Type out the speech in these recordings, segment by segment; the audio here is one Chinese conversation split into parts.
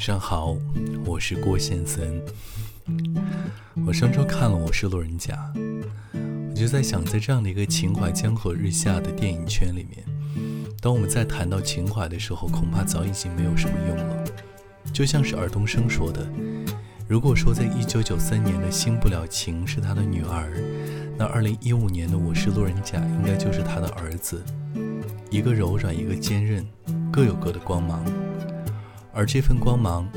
晚上好，我是郭先生。我上周看了《我是路人甲》，我就在想，在这样的一个情怀江河日下的电影圈里面，当我们在谈到情怀的时候，恐怕早已经没有什么用了。就像是尔冬升说的：“如果说在一九九三年的《新不了情》是他的女儿，那二零一五年的《我是路人甲》应该就是他的儿子。一个柔软，一个坚韧，各有各的光芒。”而这份光芒，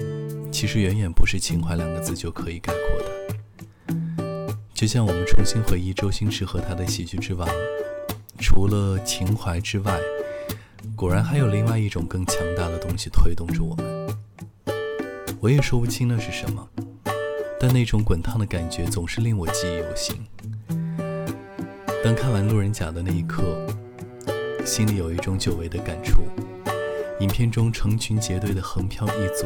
其实远远不是“情怀”两个字就可以概括的。就像我们重新回忆周星驰和他的喜剧之王，除了情怀之外，果然还有另外一种更强大的东西推动着我们。我也说不清那是什么，但那种滚烫的感觉总是令我记忆犹新。当看完《路人甲》的那一刻，心里有一种久违的感触。影片中成群结队的横漂一族，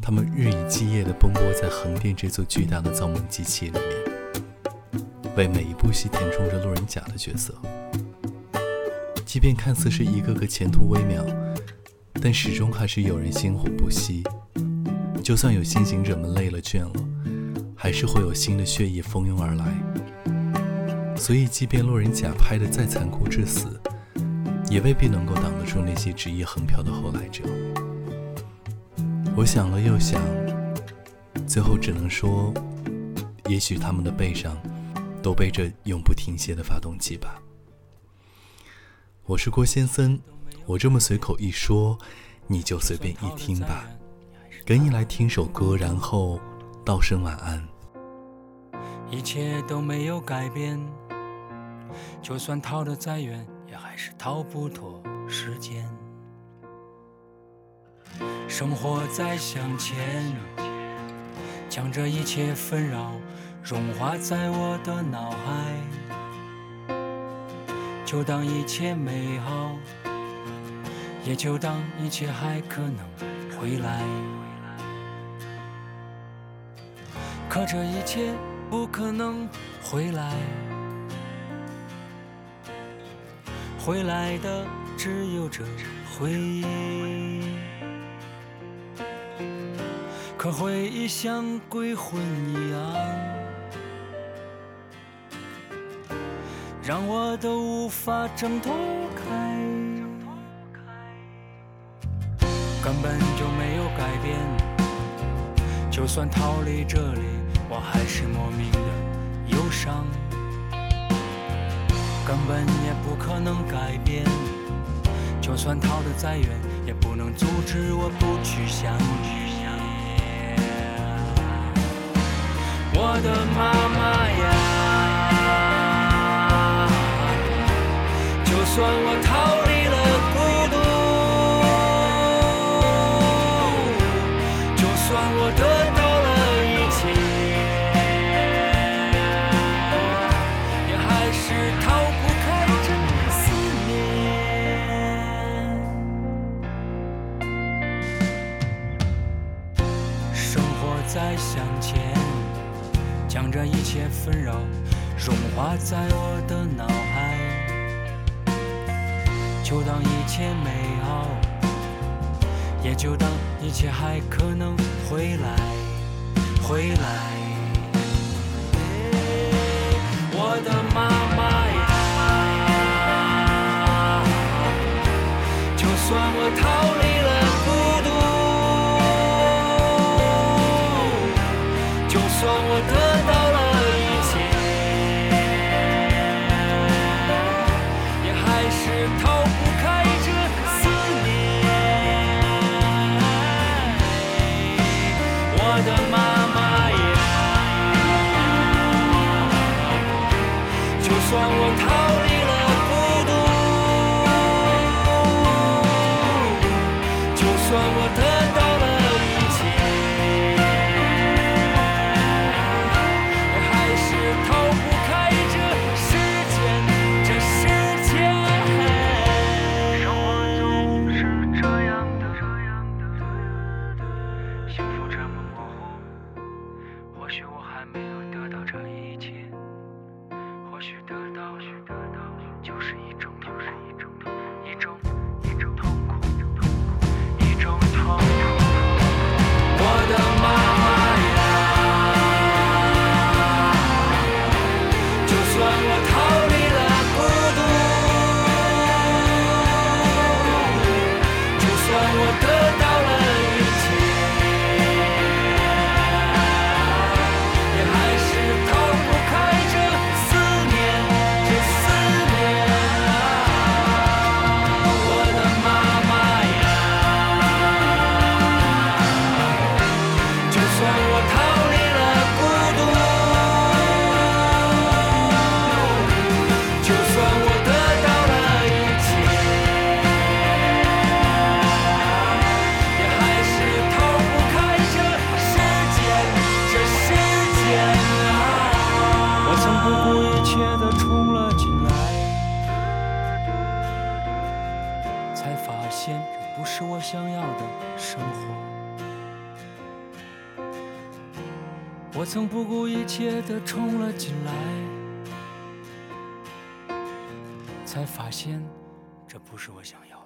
他们日以继夜地奔波在横店这座巨大的造梦机器里面，为每一部戏填充着路人甲的角色。即便看似是一个个前途微渺，但始终还是有人心火不息。就算有先行者们累了倦了，还是会有新的血液蜂拥而来。所以，即便路人甲拍得再残酷至死，也未必能够挡得住那些执意横漂的后来者。我想了又想，最后只能说，也许他们的背上都背着永不停歇的发动机吧。我是郭先生，我这么随口一说，你就随便一听吧。给你来听首歌，然后道声晚安。一切都没有改变，就算逃得再远。也还是逃不脱时间，生活在向前，将这一切纷扰融化在我的脑海，就当一切美好，也就当一切还可能回来。可这一切不可能回来。回来的只有这回忆，可回忆像鬼魂一样，让我都无法挣脱开，根本就没有改变。就算逃离这里，我还是莫名的忧伤。根本也不可能改变，就算逃得再远，也不能阻止我不去想你。我的妈妈呀，就算我逃。将这一切纷扰融化在我的脑海，就当一切美好，也就当一切还可能回来，回来。我的妈逃离了孤独，就算我得到了一切，还是逃不开这世界，这世界。生活是这样的，幸福这么模糊，或许我还没有。是我想要的生活。我曾不顾一切的冲了进来，才发现这不是我想要。